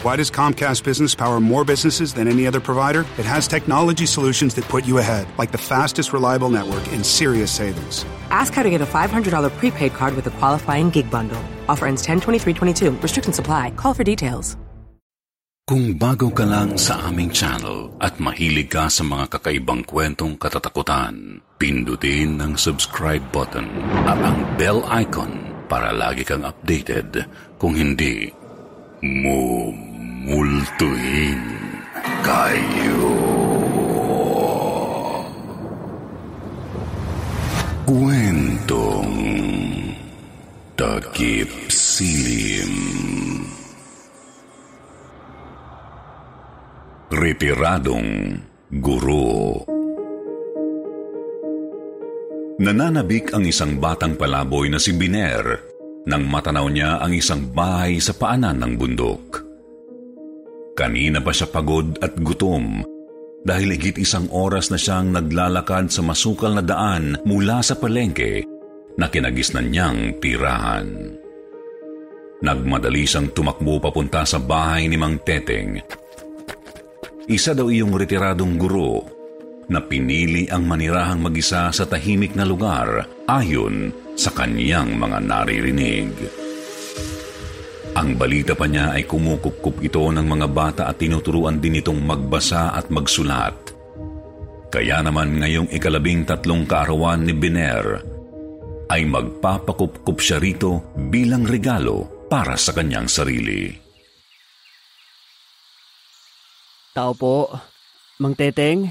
Why does Comcast Business power more businesses than any other provider? It has technology solutions that put you ahead, like the fastest, reliable network and serious savings. Ask how to get a $500 prepaid card with a qualifying gig bundle. Offer ends 10 23 22. Restrictions supply. Call for details. Kung bago ka lang sa aming channel at mahilig ka sa mga kakaibang kwentong katatakutan, pindutin ang subscribe button at ang bell icon para lagi kang updated. Kung hindi, mumultuhin kayo. Kwentong takip silim. Retiradong Guro Nananabik ang isang batang palaboy na si Biner nang matanaw niya ang isang bahay sa paanan ng bundok. Kanina pa siya pagod at gutom dahil higit isang oras na siyang naglalakad sa masukal na daan mula sa palengke na kinagisnan niyang tirahan. Nagmadali siyang tumakbo papunta sa bahay ni Mang Teteng isa daw iyong retiradong guro na pinili ang manirahang mag-isa sa tahimik na lugar ayon sa kanyang mga naririnig. Ang balita pa niya ay kumukup ito ng mga bata at tinuturuan din itong magbasa at magsulat. Kaya naman ngayong ikalabing tatlong kaarawan ni Biner ay magpapakup siya rito bilang regalo para sa kanyang sarili. Tao po. Mang Teteng?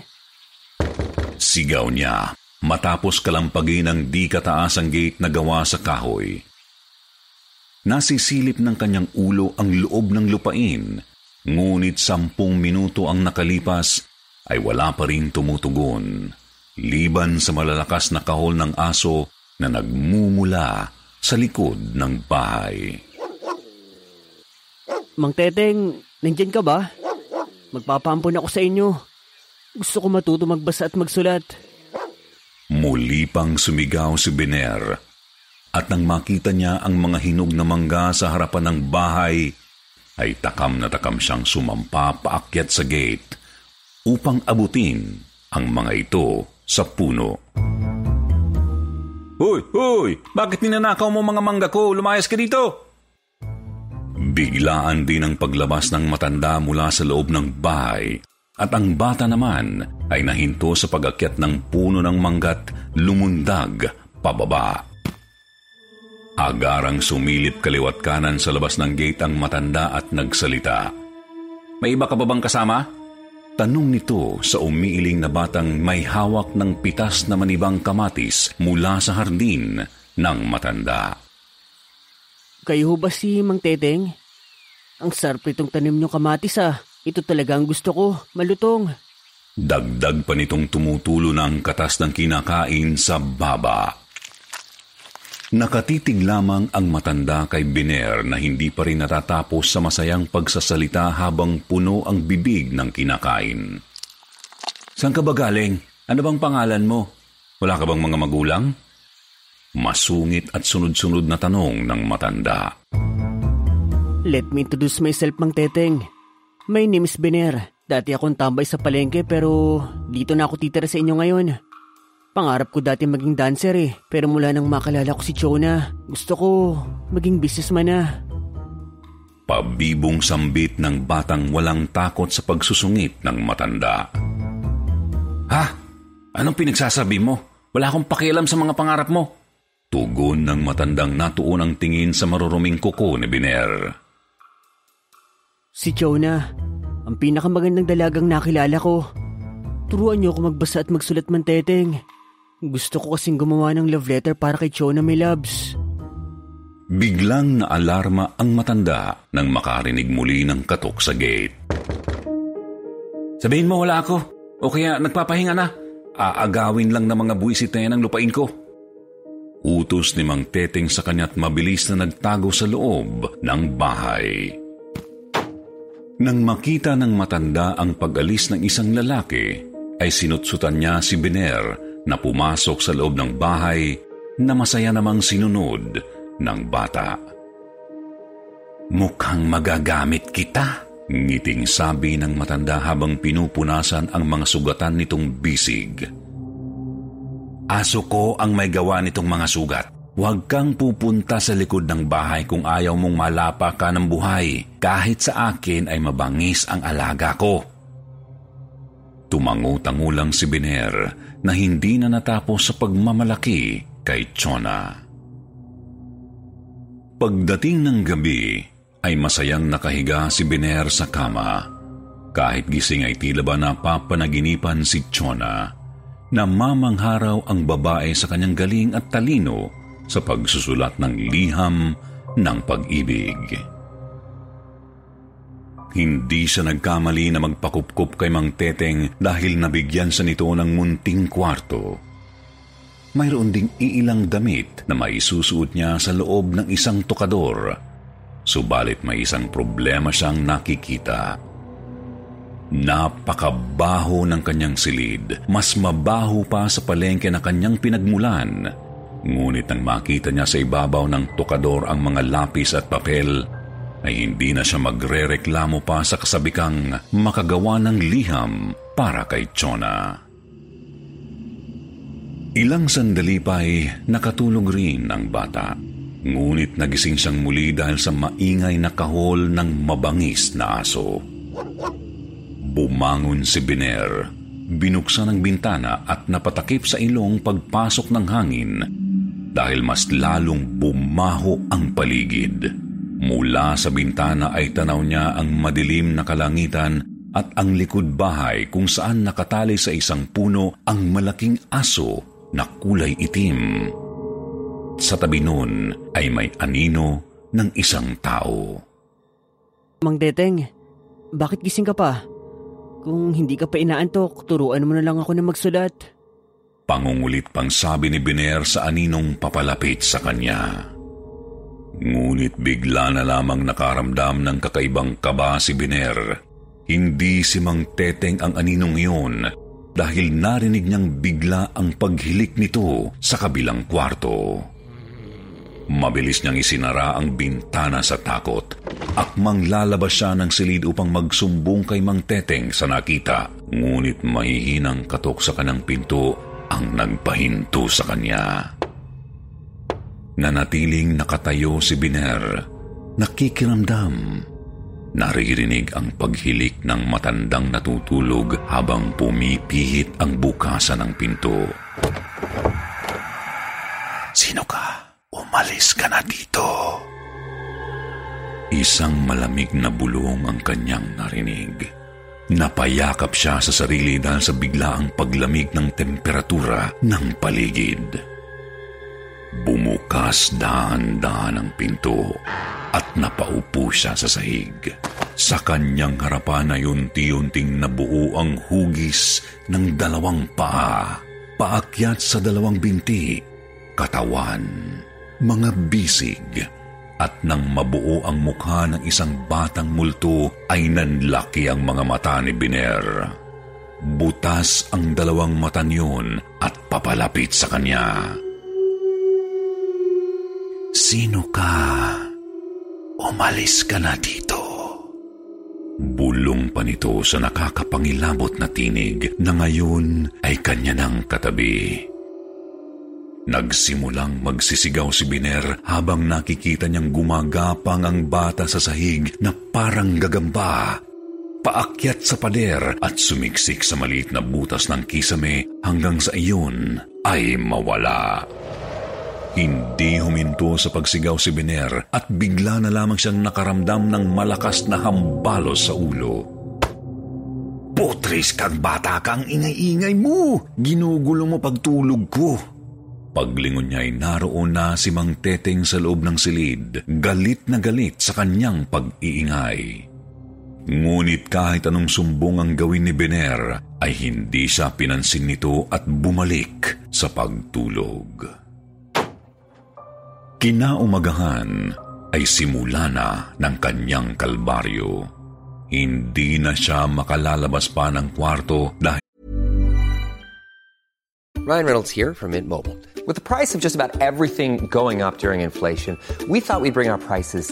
Sigaw niya matapos kalampagin ang di kataas ang gate na gawa sa kahoy. Nasisilip ng kanyang ulo ang loob ng lupain, ngunit sampung minuto ang nakalipas ay wala pa rin tumutugon, liban sa malalakas na kahol ng aso na nagmumula sa likod ng bahay. Mang Teteng, nandyan ka ba? Magpapampun ako sa inyo. Gusto ko matuto magbasa at magsulat. Muli pang sumigaw si Biner at nang makita niya ang mga hinog na mangga sa harapan ng bahay, ay takam na takam siyang sumampa paakyat sa gate upang abutin ang mga ito sa puno. Hoy, hoy! Bakit ninanakaw mo mga mangga ko? Lumayas ka dito! Biglaan din ang paglabas ng matanda mula sa loob ng bahay at ang bata naman ay nahinto sa pagakyat ng puno ng manggat lumundag pababa. Agarang sumilip kaliwat kanan sa labas ng gate ang matanda at nagsalita. May iba ka ba bang kasama? Tanong nito sa umiiling na batang may hawak ng pitas na manibang kamatis mula sa hardin ng matanda. Kayo ba si Mang Teteng? Ang sarap itong tanim nyo kamatis ah. Ito talaga ang gusto ko, malutong. Dagdag pa nitong tumutulo ng katas ng kinakain sa baba. Nakatitig lamang ang matanda kay Biner na hindi pa rin natatapos sa masayang pagsasalita habang puno ang bibig ng kinakain. Saan ka ba galing? Ano bang pangalan mo? Wala ka bang mga magulang? Masungit at sunod-sunod na tanong ng matanda. Let me introduce myself, Mang Teteng. My name is Bener. Dati akong tambay sa palengke pero dito na ako titira sa inyo ngayon. Pangarap ko dati maging dancer eh, pero mula nang makalala ko si Chona, gusto ko maging businessman na. Pabibong sambit ng batang walang takot sa pagsusungit ng matanda. Ha? Anong pinagsasabi mo? Wala akong pakialam sa mga pangarap mo. Tugon ng matandang natuon ang tingin sa maruruming kuko ni Biner. Si Chona, ang pinakamagandang dalagang nakilala ko. Turuan niyo ako magbasa at magsulat man, Teteng. Gusto ko kasing gumawa ng love letter para kay Chona, my loves. Biglang naalarma ang matanda nang makarinig muli ng katok sa gate. Sabihin mo wala ako, o kaya nagpapahinga na. Aagawin lang ng mga buwisit na ang lupain ko. Utos ni Mang Teteng sa kanya't mabilis na nagtago sa loob ng bahay. Nang makita ng matanda ang pag-alis ng isang lalaki, ay sinutsutan niya si Biner na pumasok sa loob ng bahay na masaya namang sinunod ng bata. Mukhang magagamit kita, ngiting sabi ng matanda habang pinupunasan ang mga sugatan nitong bisig. Aso ko ang may gawa nitong mga sugat. Huwag kang pupunta sa likod ng bahay kung ayaw mong malapa ka ng buhay. Kahit sa akin ay mabangis ang alaga ko. Tumango-tango lang si Biner na hindi na natapos sa pagmamalaki kay Chona. Pagdating ng gabi, ay masayang nakahiga si Biner sa kama. Kahit gising ay tila ba napapanaginipan si Chona na mamangharaw ang babae sa kanyang galing at talino sa pagsusulat ng liham ng pag-ibig. Hindi siya nagkamali na magpakupkup kay Mang Teteng dahil nabigyan sa nito ng munting kwarto. Mayroon ding iilang damit na maisusuot niya sa loob ng isang tukador, subalit may isang problema siyang nakikita. Napakabaho ng kanyang silid. Mas mabaho pa sa palengke na kanyang pinagmulan. Ngunit nang makita niya sa ibabaw ng tukador ang mga lapis at papel, ay hindi na siya magre-reklamo pa sa kasabikang makagawa ng liham para kay Chona. Ilang sandali pa ay nakatulog rin ang bata. Ngunit nagising siyang muli dahil sa maingay na kahol ng mabangis na aso. Bumangon si Biner. Binuksan ang bintana at napatakip sa ilong pagpasok ng hangin dahil mas lalong bumaho ang paligid. Mula sa bintana ay tanaw niya ang madilim na kalangitan at ang likod bahay kung saan nakatali sa isang puno ang malaking aso na kulay itim. Sa tabi nun ay may anino ng isang tao. Mang Deteng, bakit gising ka pa? Kung hindi ka pa inaantok, turuan mo na lang ako na magsulat. Pangungulit pang sabi ni Biner sa aninong papalapit sa kanya. Ngunit bigla na lamang nakaramdam ng kakaibang kaba si Biner. Hindi si Mang Teteng ang aninong iyon dahil narinig niyang bigla ang paghilik nito sa kabilang kwarto. Mabilis niyang isinara ang bintana sa takot. Akmang lalabas siya ng silid upang magsumbong kay Mang Teteng sa nakita. Ngunit mahihinang katok sa kanang pinto ang nagpahinto sa kanya. Nanatiling nakatayo si Biner. Nakikiramdam. Naririnig ang paghilik ng matandang natutulog habang pumipihit ang bukasan ng pinto. Sino ka? Umalis ka na dito. Isang malamig na bulong ang kanyang narinig. Napayakap siya sa sarili dahil sa biglaang paglamig ng temperatura ng paligid. Bumukas dahan-dahan ang pinto at napaupo siya sa sahig. Sa kanyang harapan ay unti-unting nabuo ang hugis ng dalawang paa, paakyat sa dalawang binti, katawan mga bisig at nang mabuo ang mukha ng isang batang multo ay nanlaki ang mga mata ni Biner. Butas ang dalawang mata niyon at papalapit sa kanya. Sino ka? Umalis ka na dito. Bulong pa nito sa nakakapangilabot na tinig na ngayon ay kanya ng katabi. Nagsimulang magsisigaw si Biner habang nakikita niyang gumagapang ang bata sa sahig na parang gagamba. Paakyat sa pader at sumiksik sa maliit na butas ng kisame hanggang sa iyon ay mawala. Hindi huminto sa pagsigaw si Biner at bigla na lamang siyang nakaramdam ng malakas na hambalos sa ulo. Putris kang bata kang ingay-ingay mo! Ginugulo mo pagtulog ko! Paglingon niya ay naroon na si Mang Teteng sa loob ng silid, galit na galit sa kanyang pag-iingay. Ngunit kahit anong sumbong ang gawin ni Bener, ay hindi siya pinansin nito at bumalik sa pagtulog. Kinaumagahan ay simula na ng kanyang kalbaryo. Hindi na siya makalalabas pa ng kwarto dahil Ryan Reynolds here from Mint Mobile. With the price of just about everything going up during inflation, we thought we'd bring our prices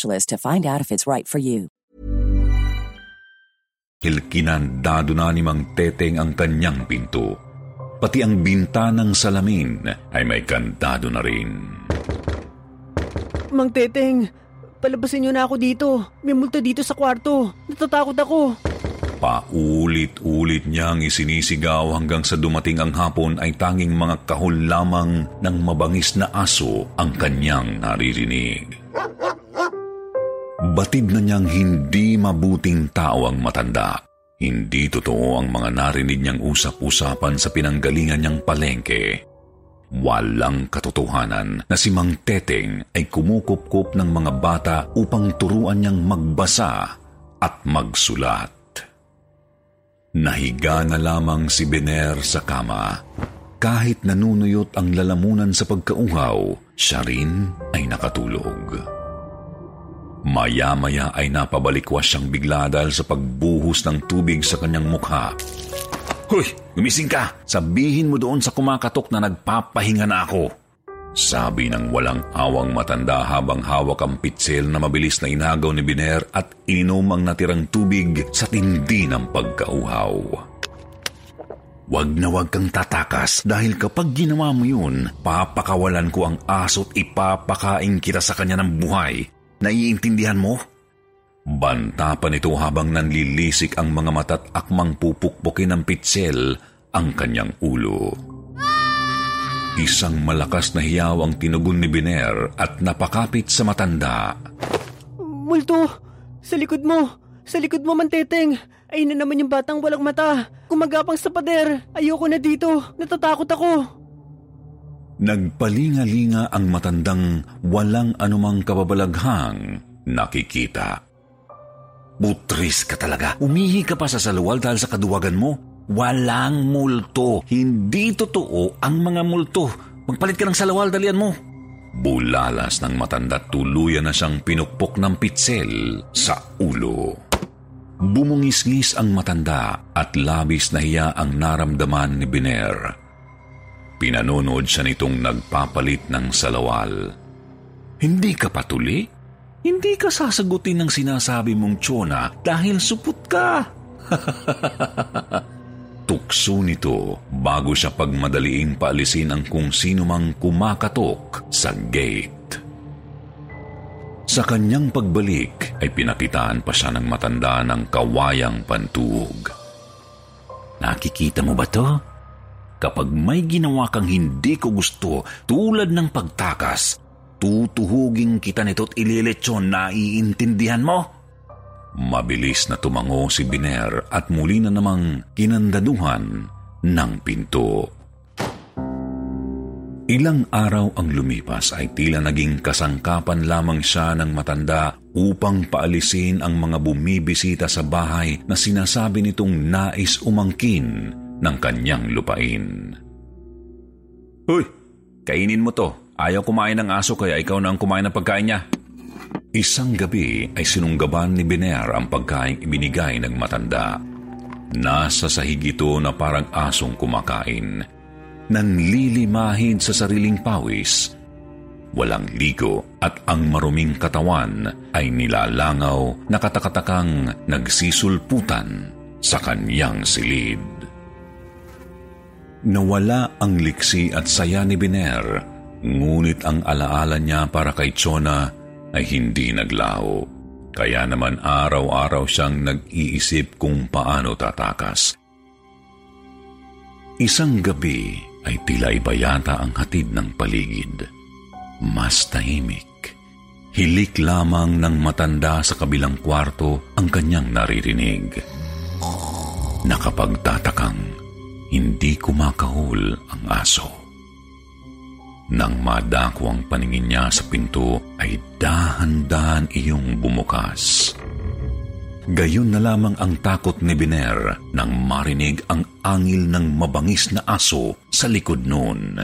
to find out if it's right for you. kinandado na ni Mang Teteng ang kanyang pinto. Pati ang bintanang salamin ay may kandado na rin. Mang Teteng, palabasin niyo na ako dito. May multo dito sa kwarto. Natatakot ako. Paulit-ulit niyang isinisigaw hanggang sa dumating ang hapon ay tanging mga kahol lamang ng mabangis na aso ang kanyang naririnig. Batid na niyang hindi mabuting tao ang matanda. Hindi totoo ang mga narinig niyang usap-usapan sa pinanggalingan niyang palengke. Walang katotohanan na si Mang Teteng ay kumukupkup ng mga bata upang turuan niyang magbasa at magsulat. Nahiga na lamang si Bener sa kama. Kahit nanunuyot ang lalamunan sa pagkauhaw, siya rin ay nakatulog. Maya-maya ay napabalikwas siyang bigla dahil sa pagbuhos ng tubig sa kanyang mukha. Hoy, gumising ka! Sabihin mo doon sa kumakatok na nagpapahinga na ako. Sabi ng walang awang matanda habang hawak ang pitsel na mabilis na inagaw ni Biner at ininom ang natirang tubig sa tindi ng pagkauhaw. Huwag na huwag kang tatakas dahil kapag ginawa mo yun, papakawalan ko ang aso't ipapakain kita sa kanya ng buhay. Naiintindihan mo? Banta pa nito habang nanlilisik ang mga mata't akmang pupukpukin ng pitsel ang kanyang ulo. Isang malakas na hiyaw ang tinugon ni Biner at napakapit sa matanda. Multo! Sa likod mo! Sa likod mo, Manteteng! Ayun na naman yung batang walang mata! Kumagapang sa pader! Ayoko na dito! Natatakot ako! Nagpalingalinga ang matandang walang anumang kababalaghang nakikita. Butris ka talaga. Umihi ka pa sa saluwal dahil sa kaduwagan mo. Walang multo. Hindi totoo ang mga multo. Magpalit ka ng salawal, dalian mo. Bulalas ng matanda tuluyan na siyang pinukpok ng pitsel sa ulo. Bumungisngis ang matanda at labis na hiya ang naramdaman ni Biner. Pinanonood siya nitong nagpapalit ng salawal. Hindi ka patuli? Hindi ka sasagutin ng sinasabi mong tsona dahil supot ka. Tukso nito bago siya pagmadaliing paalisin ang kung sino mang kumakatok sa gate. Sa kanyang pagbalik ay pinakitaan pa siya ng matanda ng kawayang pantuhog. Nakikita mo ba to? Kapag may ginawa kang hindi ko gusto tulad ng pagtakas, tutuhugin kita nito't ililetsyon na iintindihan mo? Mabilis na tumango si Biner at muli na namang kinandaduhan ng pinto. Ilang araw ang lumipas ay tila naging kasangkapan lamang siya ng matanda upang paalisin ang mga bumibisita sa bahay na sinasabi nitong nais umangkin ng kanyang lupain. Hoy, kainin mo to. Ayaw kumain ng aso kaya ikaw na ang kumain ng pagkain niya. Isang gabi ay sinunggaban ni Biner ang pagkain ibinigay ng matanda. Nasa sahig ito na parang asong kumakain nanlilimahid sa sariling pawis. Walang ligo at ang maruming katawan ay nilalangaw na katakatakang nagsisulputan sa kanyang silid. Nawala ang liksi at saya ni Biner, ngunit ang alaala niya para kay Chona ay hindi naglaho. Kaya naman araw-araw siyang nag-iisip kung paano tatakas. Isang gabi ay tila iba yata ang hatid ng paligid. Mas tahimik. Hilik lamang ng matanda sa kabilang kwarto ang kanyang naririnig. Nakapagtatakang hindi kumakahol ang aso. Nang madako ang paningin niya sa pinto ay dahan-dahan iyong bumukas. Gayon na lamang ang takot ni Biner nang marinig ang angil ng mabangis na aso sa likod noon.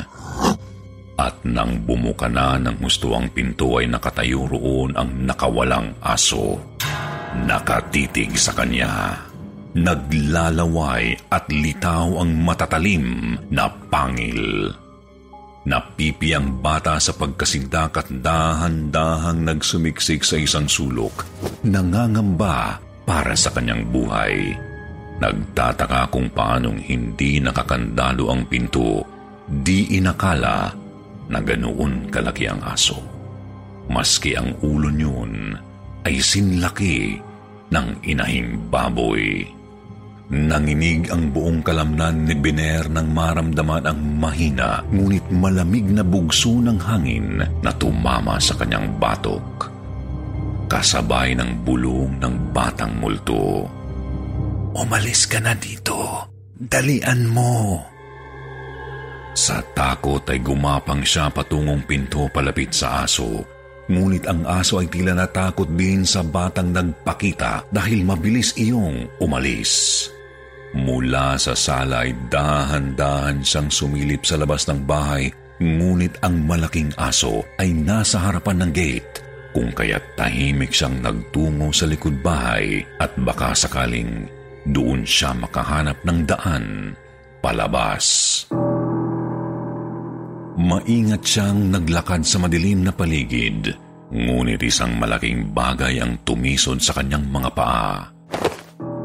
At nang bumuka na ng gusto ang pinto ay nakatayo roon ang nakawalang aso. Nakatitig sa kanya. Naglalaway at litaw ang matatalim na pangil. Napipi ang bata sa pagkasindak at dahan-dahang nagsumiksik sa isang sulok. Nangangamba para sa kanyang buhay. Nagtataka kung paanong hindi nakakandalo ang pinto, di inakala na ganoon kalaki ang aso. Maski ang ulo niyon ay sinlaki ng inahing baboy. Nanginig ang buong kalamnan ni Biner nang maramdaman ang mahina ngunit malamig na bugso ng hangin na tumama sa kanyang batok kasabay ng bulong ng batang multo. Umalis ka na dito. Dalian mo. Sa takot ay gumapang siya patungong pinto palapit sa aso. Ngunit ang aso ay tila natakot din sa batang nagpakita dahil mabilis iyong umalis. Mula sa sala ay dahan-dahan siyang sumilip sa labas ng bahay ngunit ang malaking aso ay nasa harapan ng gate kung kaya't tahimik siyang nagtungo sa likod bahay at baka sakaling doon siya makahanap ng daan palabas. Maingat siyang naglakad sa madilim na paligid, ngunit isang malaking bagay ang tumisod sa kanyang mga paa.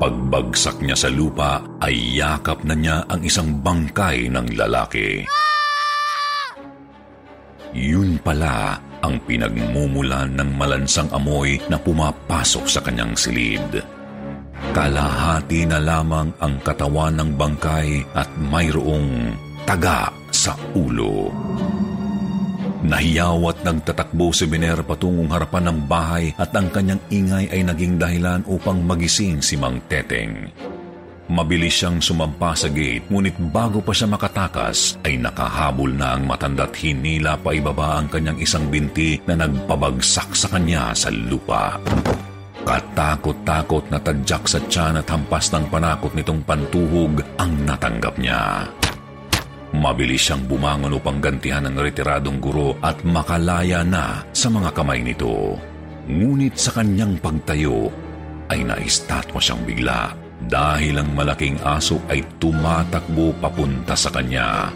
Pagbagsak niya sa lupa ay yakap na niya ang isang bangkay ng lalaki. Yun pala ang pinagmumulan ng malansang amoy na pumapasok sa kanyang silid. Kalahati na lamang ang katawan ng bangkay at mayroong taga sa ulo. Nahiyaw at nagtatakbo si Biner patungong harapan ng bahay at ang kanyang ingay ay naging dahilan upang magising si Mang Teteng. Mabilis siyang sumampa sa gate, ngunit bago pa siya makatakas, ay nakahabol na ang matanda't hinila pa ibaba ang kanyang isang binti na nagpabagsak sa kanya sa lupa. Katakot-takot na tadyak sa tiyan at hampas ng panakot nitong pantuhog ang natanggap niya. Mabilis siyang bumangon upang gantihan ang retiradong guro at makalaya na sa mga kamay nito. Ngunit sa kanyang pagtayo ay naistatwa siyang bigla dahil ang malaking aso ay tumatakbo papunta sa kanya.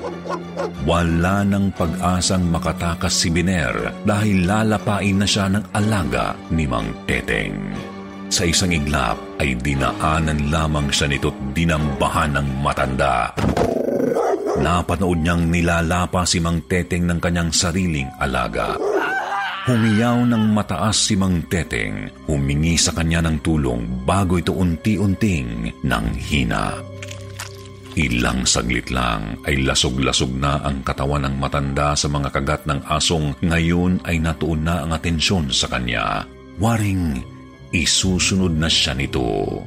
Wala nang pag-asang makatakas si Biner dahil lalapain na siya ng alaga ni Mang Teteng. Sa isang iglap ay dinaanan lamang siya nito't dinambahan ng matanda. Napanood niyang nilalapa si Mang Teteng ng kanyang sariling alaga. Humiyaw ng mataas si Mang Teteng, humingi sa kanya ng tulong bago ito unti-unting nang hina. Ilang saglit lang ay lasog-lasog na ang katawan ng matanda sa mga kagat ng asong ngayon ay natuon na ang atensyon sa kanya. Waring isusunod na siya nito.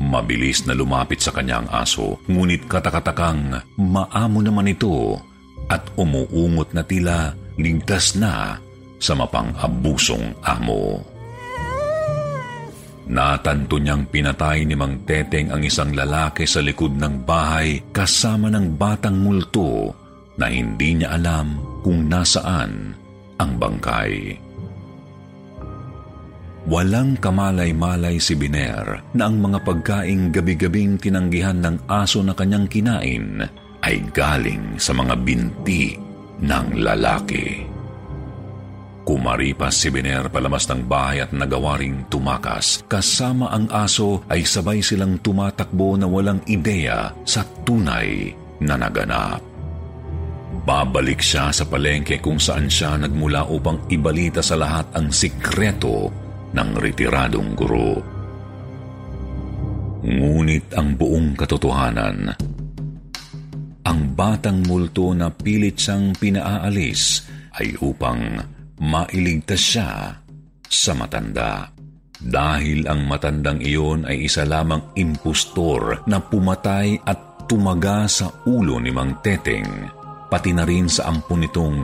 Mabilis na lumapit sa kanya ang aso, ngunit katakatakang maamo naman ito at umuungot na tila ligtas na sa mapang-abusong amo. Natanto niyang pinatay ni Mang Teteng ang isang lalaki sa likod ng bahay kasama ng batang multo na hindi niya alam kung nasaan ang bangkay. Walang kamalay-malay si Biner na ang mga pagkaing gabi-gabing tinanggihan ng aso na kanyang kinain ay galing sa mga binti ng lalaki. Kumaripas si Biner palabas ng bahay at nagawaring tumakas. Kasama ang aso ay sabay silang tumatakbo na walang ideya sa tunay na naganap. Babalik siya sa palengke kung saan siya nagmula upang ibalita sa lahat ang sikreto ng retiradong guro. Ngunit ang buong katotohanan, ang batang multo na pilit siyang pinaaalis ay upang mailigtas siya sa matanda. Dahil ang matandang iyon ay isa lamang impostor na pumatay at tumaga sa ulo ni Mang Teteng, pati na rin sa ampun nitong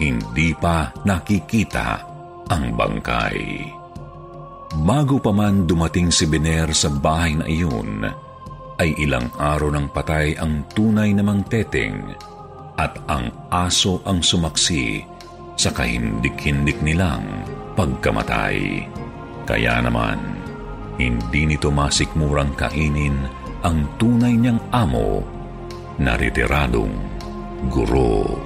hindi pa nakikita ang bangkay. Bago pa man dumating si Biner sa bahay na iyon, ay ilang araw ng patay ang tunay na Mang Teteng at ang aso ang sumaksi sa kahindik-hindik nilang pagkamatay. Kaya naman, hindi nito masikmurang kainin ang tunay niyang amo na retiradong guro.